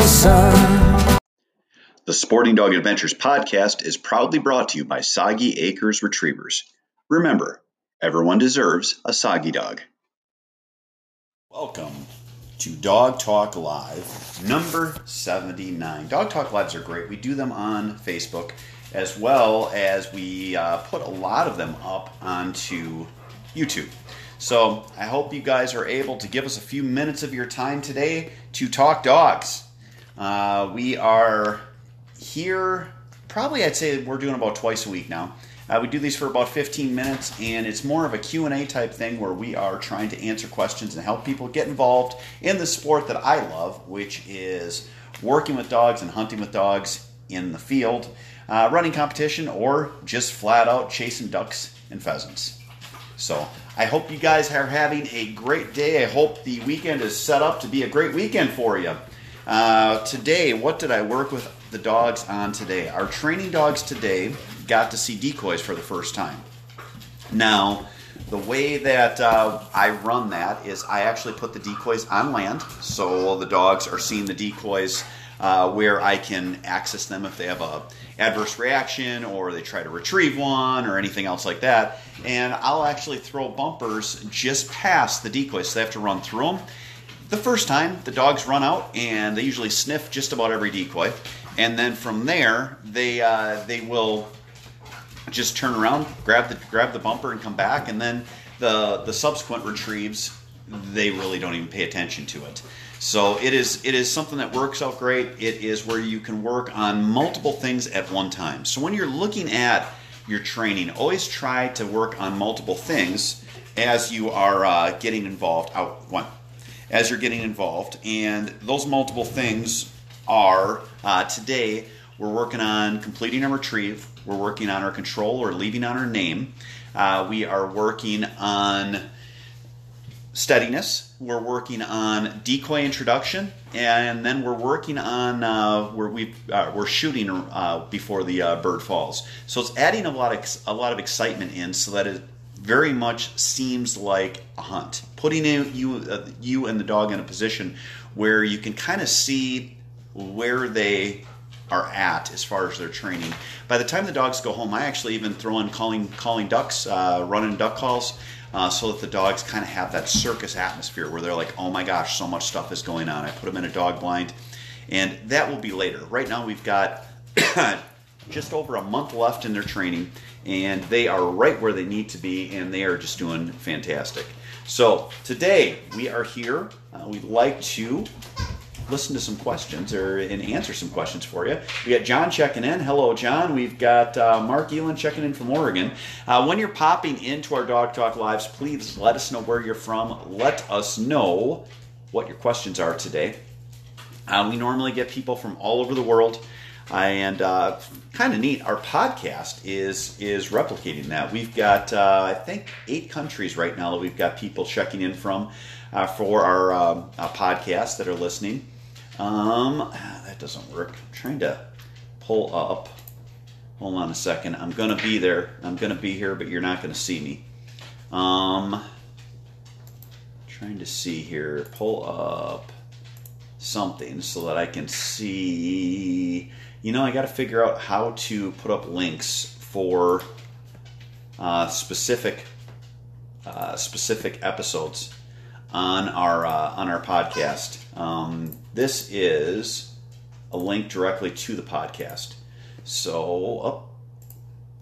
the sun. The Sporting Dog Adventures podcast is proudly brought to you by Soggy Acres Retrievers. Remember, everyone deserves a soggy dog. Welcome to Dog Talk Live, number 79. Dog Talk Lives are great. We do them on Facebook as well as we uh, put a lot of them up onto YouTube. So I hope you guys are able to give us a few minutes of your time today to talk dogs. Uh, we are here probably I'd say we're doing about twice a week now. Uh, we do these for about 15 minutes and it's more of a q&a type thing where we are trying to answer questions and help people get involved in the sport that i love which is working with dogs and hunting with dogs in the field uh, running competition or just flat out chasing ducks and pheasants. So i hope you guys are having a great day. I hope the weekend is set up to be a great weekend for you uh, today what did i work with the dogs on today our training dogs today got to see decoys for the first time now, the way that uh, I run that is I actually put the decoys on land, so the dogs are seeing the decoys uh, where I can access them if they have a adverse reaction or they try to retrieve one or anything else like that. And I'll actually throw bumpers just past the decoys, so they have to run through them. The first time, the dogs run out and they usually sniff just about every decoy, and then from there they uh, they will just turn around, grab the grab the bumper, and come back, and then the the subsequent retrieves they really don't even pay attention to it. So it is it is something that works out great. It is where you can work on multiple things at one time. So when you're looking at your training, always try to work on multiple things as you are uh, getting involved. Out one, as you're getting involved, and those multiple things are uh, today we're working on completing a retrieve. We're working on our control or leaving on our name. Uh, we are working on steadiness. We're working on decoy introduction, and then we're working on uh, where we uh, we're shooting uh, before the uh, bird falls. So it's adding a lot of a lot of excitement in, so that it very much seems like a hunt. Putting in, you uh, you and the dog in a position where you can kind of see where they are at as far as their training. By the time the dogs go home, I actually even throw in calling calling ducks, uh, running duck calls, uh, so that the dogs kind of have that circus atmosphere where they're like, "Oh my gosh, so much stuff is going on." I put them in a dog blind, and that will be later. Right now, we've got just over a month left in their training, and they are right where they need to be, and they are just doing fantastic. So today we are here. Uh, we'd like to listen to some questions or and answer some questions for you. We got John checking in. Hello, John. We've got uh, Mark Elon checking in from Oregon. Uh, when you're popping into our Dog Talk lives, please let us know where you're from. Let us know what your questions are today. Uh, we normally get people from all over the world. And uh, kind of neat. Our podcast is is replicating that. We've got uh, I think eight countries right now that we've got people checking in from uh, for our um, podcast that are listening. Um, that doesn't work. I'm trying to pull up. Hold on a second. I'm gonna be there. I'm gonna be here, but you're not gonna see me. Um, trying to see here. Pull up something so that I can see. You know, I got to figure out how to put up links for uh, specific uh, specific episodes on our uh, on our podcast. Um, this is a link directly to the podcast. So, oh,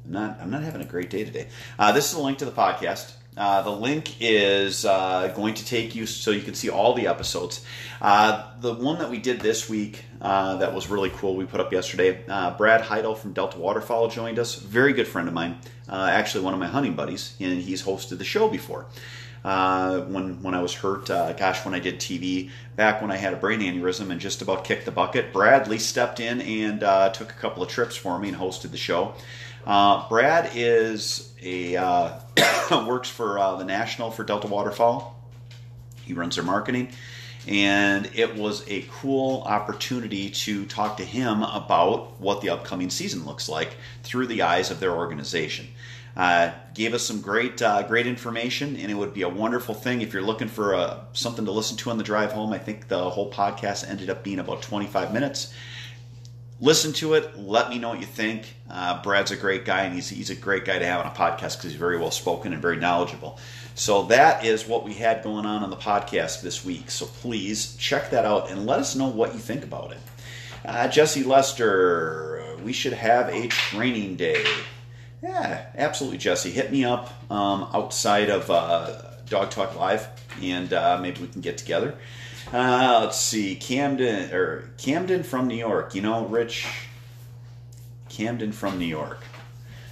I'm not I'm not having a great day today. Uh, this is a link to the podcast. Uh, the link is uh, going to take you so you can see all the episodes. Uh, the one that we did this week uh, that was really cool, we put up yesterday. Uh, Brad Heidel from Delta Waterfowl joined us. Very good friend of mine, uh, actually one of my hunting buddies, and he's hosted the show before. when when I was hurt, gosh, when I did TV back when I had a brain aneurysm and just about kicked the bucket, Bradley stepped in and took a couple of trips for me and hosted the show. Uh, Brad is a uh, works for uh, the National for Delta Waterfowl. He runs their marketing, and it was a cool opportunity to talk to him about what the upcoming season looks like through the eyes of their organization. Uh, gave us some great uh, great information, and it would be a wonderful thing if you're looking for uh, something to listen to on the drive home. I think the whole podcast ended up being about 25 minutes listen to it. Let me know what you think. Uh, Brad's a great guy, and he's, he's a great guy to have on a podcast because he's very well spoken and very knowledgeable. So that is what we had going on on the podcast this week. So please check that out and let us know what you think about it. Uh, Jesse Lester, we should have a training day. Yeah, absolutely, Jesse. Hit me up um, outside of uh, Dog Talk Live, and uh, maybe we can get together. Uh, let's see, Camden or Camden from New York. You know, Rich. Camden from New York.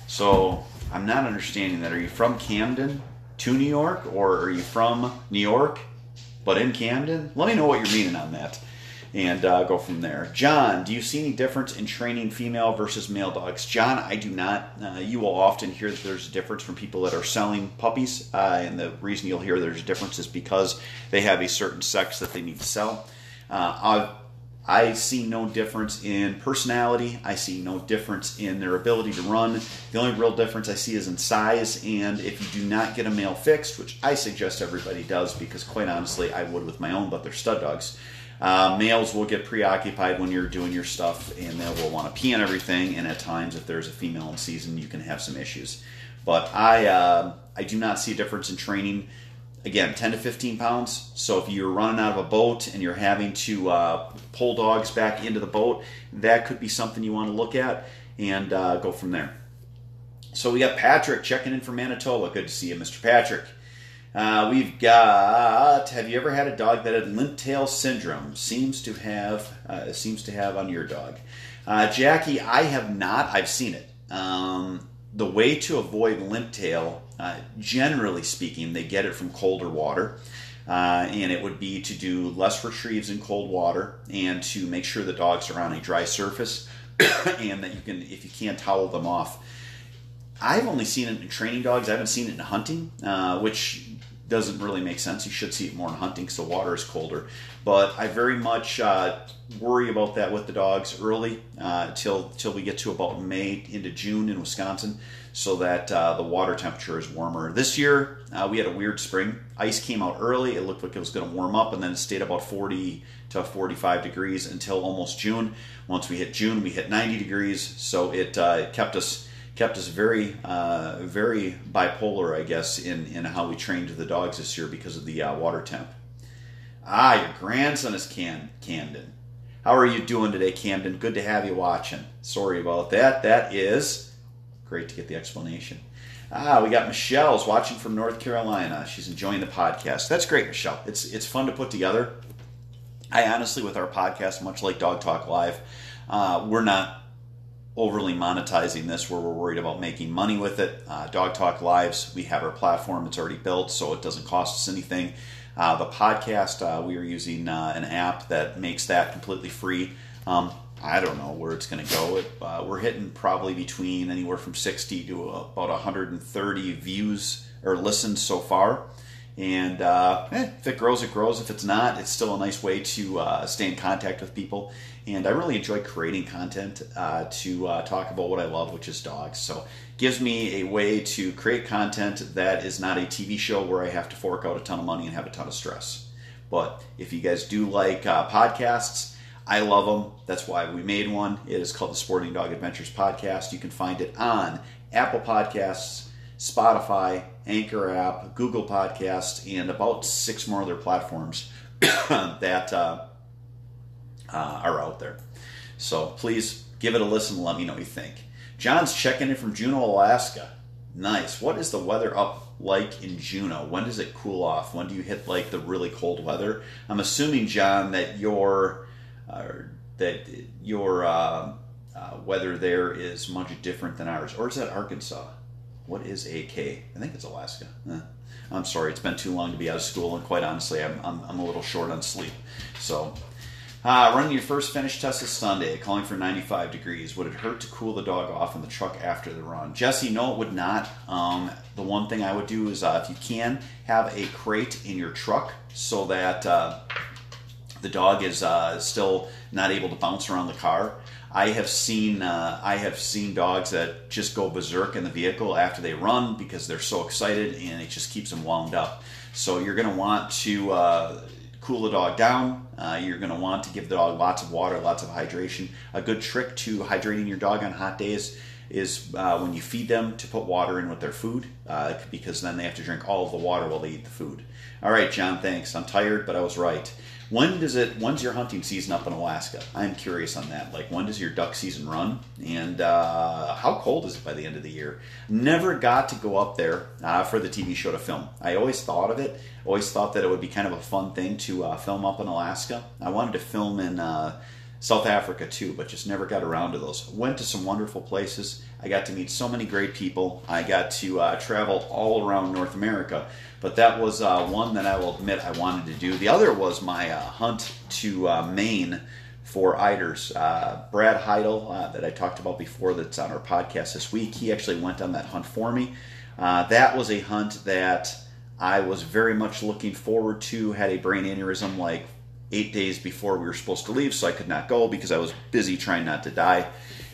So I'm not understanding that. Are you from Camden to New York, or are you from New York but in Camden? Let me know what you're meaning on that and uh, go from there. John, do you see any difference in training female versus male dogs? John, I do not. Uh, you will often hear that there's a difference from people that are selling puppies, uh, and the reason you'll hear there's a difference is because they have a certain sex that they need to sell. Uh, I see no difference in personality. I see no difference in their ability to run. The only real difference I see is in size. And if you do not get a male fixed, which I suggest everybody does, because quite honestly, I would with my own, but they're stud dogs. Uh, males will get preoccupied when you're doing your stuff and they will want to pee on everything. And at times, if there's a female in season, you can have some issues. But I, uh, I do not see a difference in training. Again, 10 to 15 pounds. So if you're running out of a boat and you're having to uh, pull dogs back into the boat, that could be something you want to look at and uh, go from there. So we got Patrick checking in from Manitoba. Good to see you, Mr. Patrick. Uh, we've got. Have you ever had a dog that had limp tail syndrome? Seems to have. Uh, seems to have on your dog. Uh, Jackie, I have not. I've seen it. Um, the way to avoid limp tail, uh, generally speaking, they get it from colder water. Uh, and it would be to do less retrieves in cold water and to make sure the dogs are on a dry surface and that you can, if you can't towel them off. I've only seen it in training dogs. I haven't seen it in hunting, uh, which doesn't really make sense. You should see it more in hunting because the water is colder. But I very much uh, worry about that with the dogs early uh, till till we get to about May into June in Wisconsin, so that uh, the water temperature is warmer. This year uh, we had a weird spring. Ice came out early. It looked like it was going to warm up, and then it stayed about 40 to 45 degrees until almost June. Once we hit June, we hit 90 degrees, so it, uh, it kept us kept us very, uh, very bipolar, I guess, in, in how we trained the dogs this year because of the uh, water temp. Ah, your grandson is Cam- Camden. How are you doing today, Camden? Good to have you watching. Sorry about that. That is great to get the explanation. Ah, we got Michelle's watching from North Carolina. She's enjoying the podcast. That's great, Michelle. It's it's fun to put together. I honestly, with our podcast, much like Dog Talk Live, uh, we're not overly monetizing this where we're worried about making money with it. Uh, Dog Talk Lives, we have our platform, it's already built, so it doesn't cost us anything. Uh, the podcast, uh, we are using uh, an app that makes that completely free. Um, I don't know where it's going to go. It, uh, we're hitting probably between anywhere from 60 to about 130 views or listens so far. And uh, eh, if it grows, it grows. If it's not, it's still a nice way to uh, stay in contact with people. And I really enjoy creating content uh, to uh, talk about what I love, which is dogs. So gives me a way to create content that is not a TV show where I have to fork out a ton of money and have a ton of stress. But if you guys do like uh, podcasts, I love them. That's why we made one. It is called the Sporting Dog Adventures Podcast. You can find it on Apple Podcasts, Spotify, Anchor app, Google Podcast, and about six more other platforms that uh, uh, are out there. So please give it a listen let me know what you think. John's checking in from Juneau, Alaska. Nice. What is the weather up like in Juneau? When does it cool off? When do you hit like the really cold weather? I'm assuming, John, that your uh, that your uh, uh, weather there is much different than ours, or is that Arkansas? What is AK? I think it's Alaska. I'm sorry, it's been too long to be out of school, and quite honestly, I'm, I'm, I'm a little short on sleep. So, uh, running your first finish test is Sunday, calling for 95 degrees. Would it hurt to cool the dog off in the truck after the run? Jesse, no, it would not. Um, the one thing I would do is, uh, if you can, have a crate in your truck so that uh, the dog is uh, still not able to bounce around the car. I have seen uh, I have seen dogs that just go berserk in the vehicle after they run because they're so excited and it just keeps them wound up. So you're going to want to uh, cool the dog down. Uh, you're going to want to give the dog lots of water, lots of hydration. A good trick to hydrating your dog on hot days is uh, when you feed them to put water in with their food uh, because then they have to drink all of the water while they eat the food. All right, John, thanks. I'm tired, but I was right. When does it? When's your hunting season up in Alaska? I'm curious on that. Like, when does your duck season run? And uh, how cold is it by the end of the year? Never got to go up there uh, for the TV show to film. I always thought of it. Always thought that it would be kind of a fun thing to uh, film up in Alaska. I wanted to film in uh, South Africa too, but just never got around to those. Went to some wonderful places. I got to meet so many great people. I got to uh, travel all around North America, but that was uh, one that I will admit I wanted to do. The other was my uh, hunt to uh, Maine for eiders. Uh, Brad Heidel, uh, that I talked about before, that's on our podcast this week, he actually went on that hunt for me. that was a hunt that I was very much looking forward to. Had a brain aneurysm like eight days before we were supposed to leave, so I could not go because I was busy trying not to die.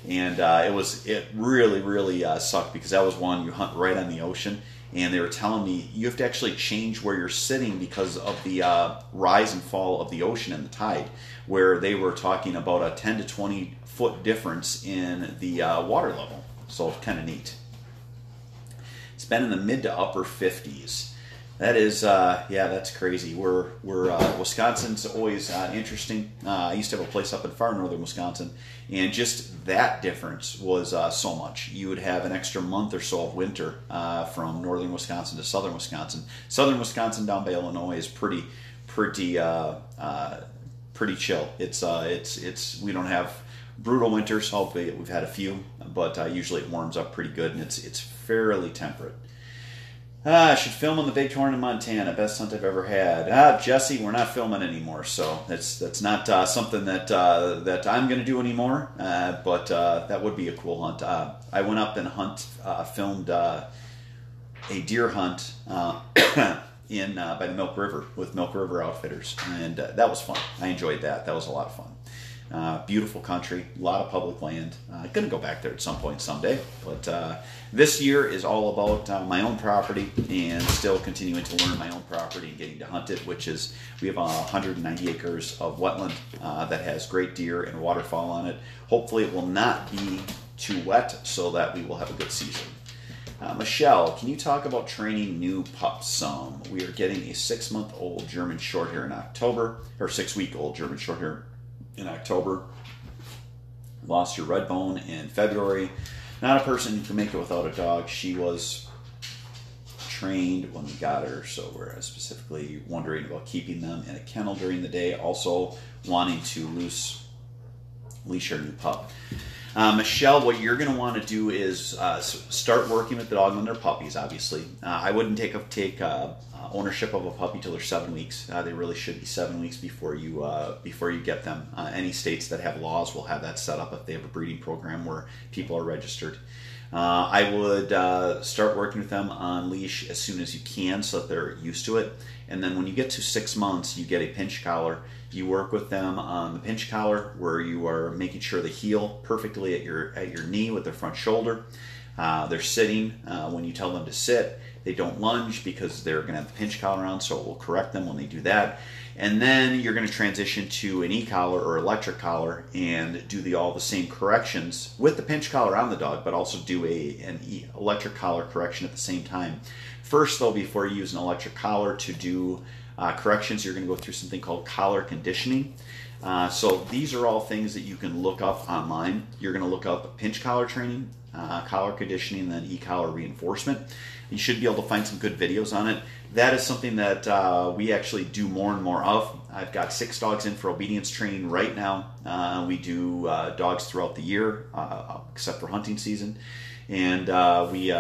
And uh, it was it really really uh, sucked because that was one you hunt right on the ocean, and they were telling me you have to actually change where you're sitting because of the uh, rise and fall of the ocean and the tide. Where they were talking about a 10 to 20 foot difference in the uh, water level, so kind of neat. It's been in the mid to upper 50s. That is, uh, yeah, that's crazy. We're we're uh, Wisconsin's always uh, interesting. Uh, I used to have a place up in far northern Wisconsin, and just that difference was uh, so much. You would have an extra month or so of winter uh, from northern Wisconsin to southern Wisconsin. Southern Wisconsin down by Illinois is pretty pretty pretty chill. It's it's it's we don't have brutal winters. Hopefully, we've had a few, but usually it warms up pretty good, and it's it's fairly temperate. Ah, I should film on the Big Horn in Montana. Best hunt I've ever had. Ah, Jesse, we're not filming anymore, so that's that's not uh, something that uh, that I'm going to do anymore. Uh, but uh, that would be a cool hunt. Uh, I went up and hunt, uh, filmed a deer hunt in by the Milk River with Milk River Outfitters, and that was fun. I enjoyed that. That was a lot of fun. Uh, beautiful country, a lot of public land. I'm uh, to go back there at some point someday. But uh, this year is all about uh, my own property and still continuing to learn my own property and getting to hunt it, which is we have 190 acres of wetland uh, that has great deer and waterfowl on it. Hopefully, it will not be too wet so that we will have a good season. Uh, Michelle, can you talk about training new pups some? We are getting a six month old German Shorthair in October, or six week old German Shorthair in October. Lost your red bone in February. Not a person who can make it without a dog. She was trained when we got her, so we're specifically wondering about keeping them in a kennel during the day. Also, wanting to loose leash her new pup. Uh, Michelle, what you're going to want to do is uh, start working with the dog when they're puppies. Obviously, uh, I wouldn't take a, take uh, uh, Uh, ownership of a puppy till they're seven weeks. Uh, they really should be seven weeks before you uh, before you get them. Uh, any states that have laws will have that set up if they have a breeding program where people are registered. I would start working with them on leash as soon as you can, so that they're used to it. And then when you get to six months, you get a pinch collar you work with them on the pinch collar, where you are making sure they heel perfectly at your at your knee with their front shoulder. Uh, they're sitting uh, when you tell them to sit. They don't lunge because they're going to have the pinch collar on, so it will correct them when they do that. And then you're going to transition to an e-collar or electric collar and do the all the same corrections with the pinch collar on the dog, but also do a an e- electric collar correction at the same time. First, though, before you use an electric collar to do uh, corrections, you're going to go through something called collar conditioning. Uh, so these are all things that you can look up online. You're going to look up pinch collar training, uh, collar conditioning, and then e-collar reinforcement. You should be able to find some good videos on it. That is something that uh, we actually do more and more of. I've got six dogs in for obedience training right now. Uh, we do uh, dogs throughout the year, uh, except for hunting season, and uh, we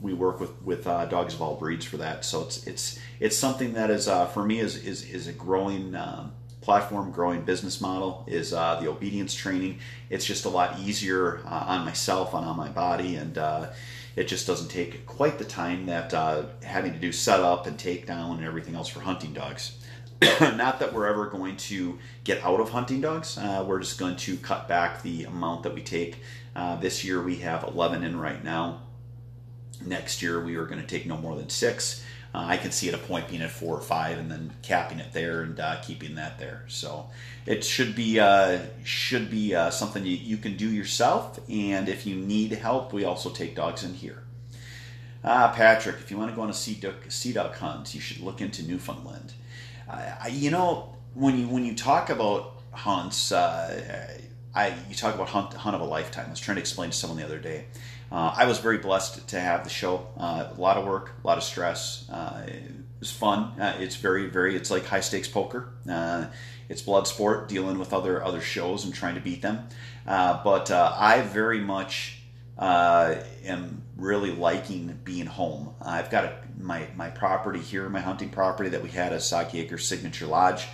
we work with with dogs of all breeds for that. So it's it's it's something that is for me is is is a growing. Um, platform growing business model is uh, the obedience training. It's just a lot easier uh, on myself and on my body, and uh, it just doesn't take quite the time that uh, having to do setup and takedown and everything else for hunting dogs. Not that we're ever going to get out of hunting dogs. Uh, we're just going to cut back the amount that we take. Uh, this year we have 11 in right now. Next year we are going to take no more than six. Uh, I can see it at a point being at four or five, and then capping it there and uh, keeping that there. So it should be uh, should be uh, something you, you, can do yourself. And if you need help, we also take dogs in here. Ah, Patrick, if you want to go on a sea duck, sea duck hunt, you should look into Newfoundland. You know, when you when you talk about hunts, uh, I you talk about hunt hunt of a lifetime. I was trying to explain to someone the other day. Uh, I was very blessed to have the show. Uh, a lot of work, a lot of stress. Uh, it was fun. Uh, it's very, very. It's like high stakes poker. Uh, it's blood sport, dealing with other other shows and trying to beat them. Uh, but I very much am really liking being home. I've got a, my my property here, my hunting property that we had at Soggy Acres Signature Lodge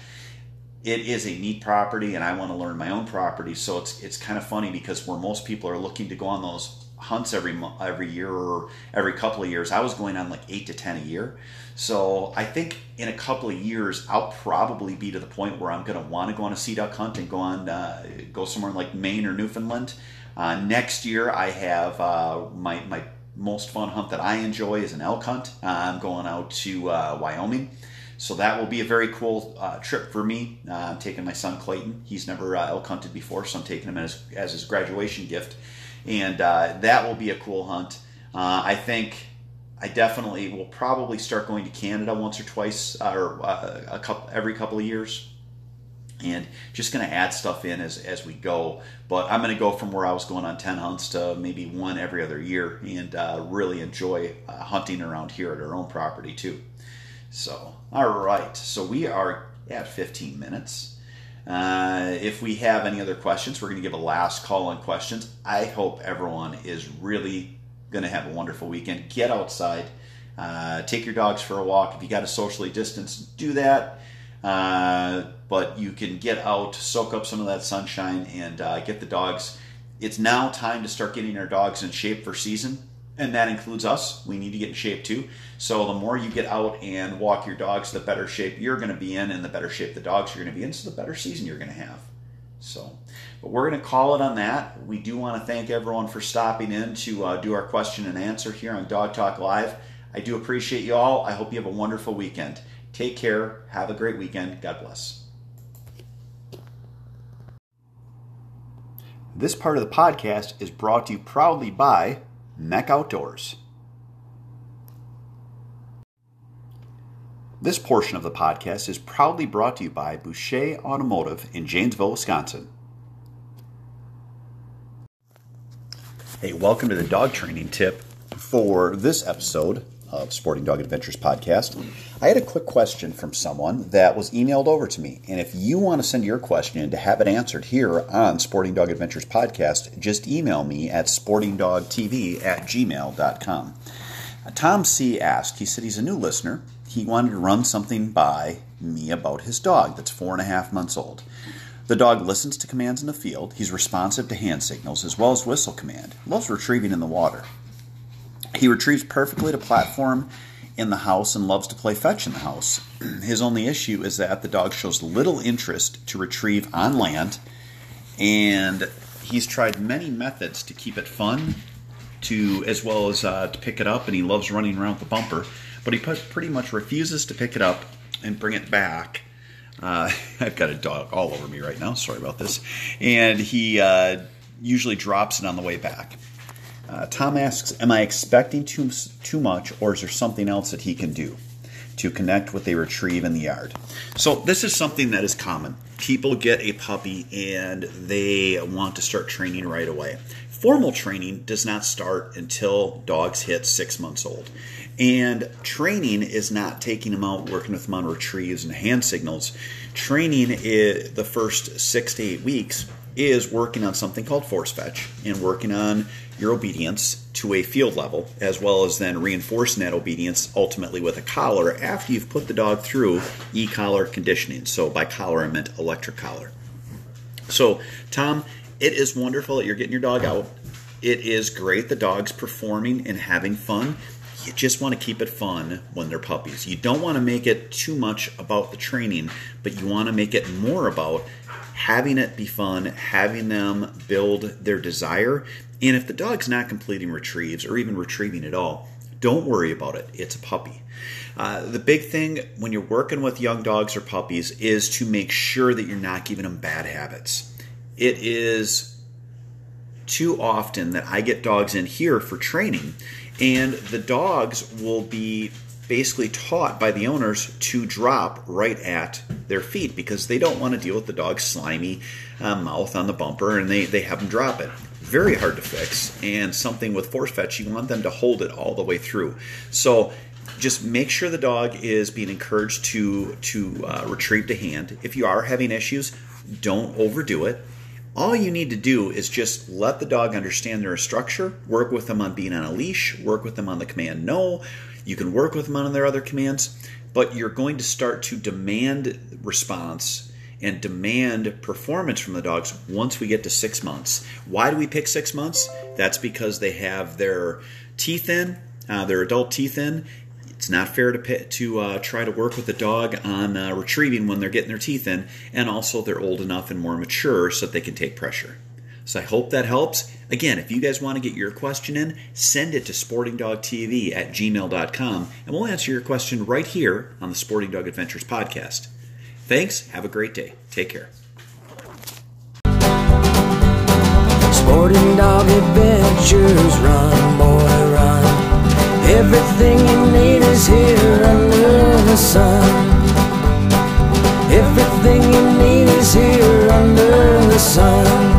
it is a neat property and I want to learn my own property. So it's it's kind of funny because where most people are looking to go on those hunts every every year or every couple of years. I was going on like eight to ten a year. So I think in a couple of years, I'll probably be to the point where I'm going to want to go on a sea duck hunt and go on uh, go somewhere like Maine or Newfoundland. Uh, next year, I have uh, my my most fun hunt that I enjoy is an elk hunt. Uh, I'm going out to uh, Wyoming. So that will be a very cool uh, trip for me. I'm taking my son Clayton. He's never elk hunted before, so I'm taking him as, as his graduation gift and uh, that will be a cool hunt. Uh, I think I definitely will probably start going to Canada once or twice, uh, or uh, a couple every couple of years, and just going to add stuff in as as we go. But I'm going to go from where I was going on ten hunts to maybe one every other year, and uh, really enjoy uh, hunting around here at our own property too. So, all right, so we are at 15 minutes. Uh, if we have any other questions, we're going to give a last call on questions. I hope everyone is really going to have a wonderful weekend. Get outside, uh, take your dogs for a walk. If you got to socially distance, do that. Uh, but you can get out, soak up some of that sunshine, and uh, get the dogs. It's now time to start getting our dogs in shape for season and that includes us. We need to get in shape too. So the more you get out and walk your dogs, the better shape you're going to be in, and the better shape the dogs are going to be in, so the better season you're going to have. So, but we're going to call it on that. We do want to thank everyone for stopping in to uh, do our question and answer here on Dog Talk Live. I do appreciate you all. I hope you have a wonderful weekend. Take care. Have a great weekend. God bless. This part of the podcast is brought to you proudly by Mech Outdoors. This portion of the podcast is proudly brought to you by Boucher Automotive in Janesville, Wisconsin. Hey, welcome to the dog training tip for this episode of Sporting Dog Adventures podcast. I had a quick question from someone that was emailed over to me. And if you want to send your question to have it answered here on Sporting Dog Adventures podcast, just email me at sportingdogtv at gmail.com. Tom C. asked, he said he's a new listener. He wanted to run something by me about his dog that's four and a half months old. The dog listens to commands in the field. He's responsive to hand signals as well as whistle command. Loves retrieving in the water. He retrieves perfectly to platform in the house and loves to play fetch in the house. His only issue is that the dog shows little interest to retrieve on land, and he's tried many methods to keep it fun, to as well as uh, to pick it up, and he loves running around the bumper, but he pretty much refuses to pick it up and bring it back. Uh, I've got a dog all over me right now. Sorry about this, and he uh, usually drops it on the way back. Uh, Tom asks, Am I expecting too, too much, or is there something else that he can do to connect with a retrieve in the yard? So, this is something that is common. People get a puppy and they want to start training right away. Formal training does not start until dogs hit six months old. And training is not taking them out, working with them on retrieves and hand signals. Training is the first six to eight weeks is working on something called force fetch and working on your obedience to a field level, as well as then reinforcing that obedience ultimately with a collar after you've put the dog through e collar conditioning. So, by collar, I meant electric collar. So, Tom, it is wonderful that you're getting your dog out. It is great the dog's performing and having fun. You just want to keep it fun when they're puppies. You don't want to make it too much about the training, but you want to make it more about having it be fun, having them build their desire. And if the dog's not completing retrieves or even retrieving at all, don't worry about it. It's a puppy. Uh, the big thing when you're working with young dogs or puppies is to make sure that you're not giving them bad habits. It is too often that I get dogs in here for training, and the dogs will be basically taught by the owners to drop right at their feet because they don't want to deal with the dog's slimy uh, mouth on the bumper and they, they have them drop it. Very hard to fix, and something with force fetch, you want them to hold it all the way through. So just make sure the dog is being encouraged to to uh, retrieve to hand. If you are having issues, don't overdo it. All you need to do is just let the dog understand their structure, work with them on being on a leash, work with them on the command no, you can work with them on their other commands, but you're going to start to demand response and demand performance from the dogs once we get to six months. Why do we pick six months? That's because they have their teeth in, uh, their adult teeth in. It's not fair to pay, to uh, try to work with the dog on uh, retrieving when they're getting their teeth in, and also they're old enough and more mature so that they can take pressure. So I hope that helps. Again, if you guys want to get your question in, send it to sportingdogtv at gmail.com and we'll answer your question right here on the Sporting Dog Adventures podcast. Thanks. Have a great day. Take care. Sporting Dog Adventures, run, boy, run. Everything you need is here under the sun. Everything you need is here under the sun.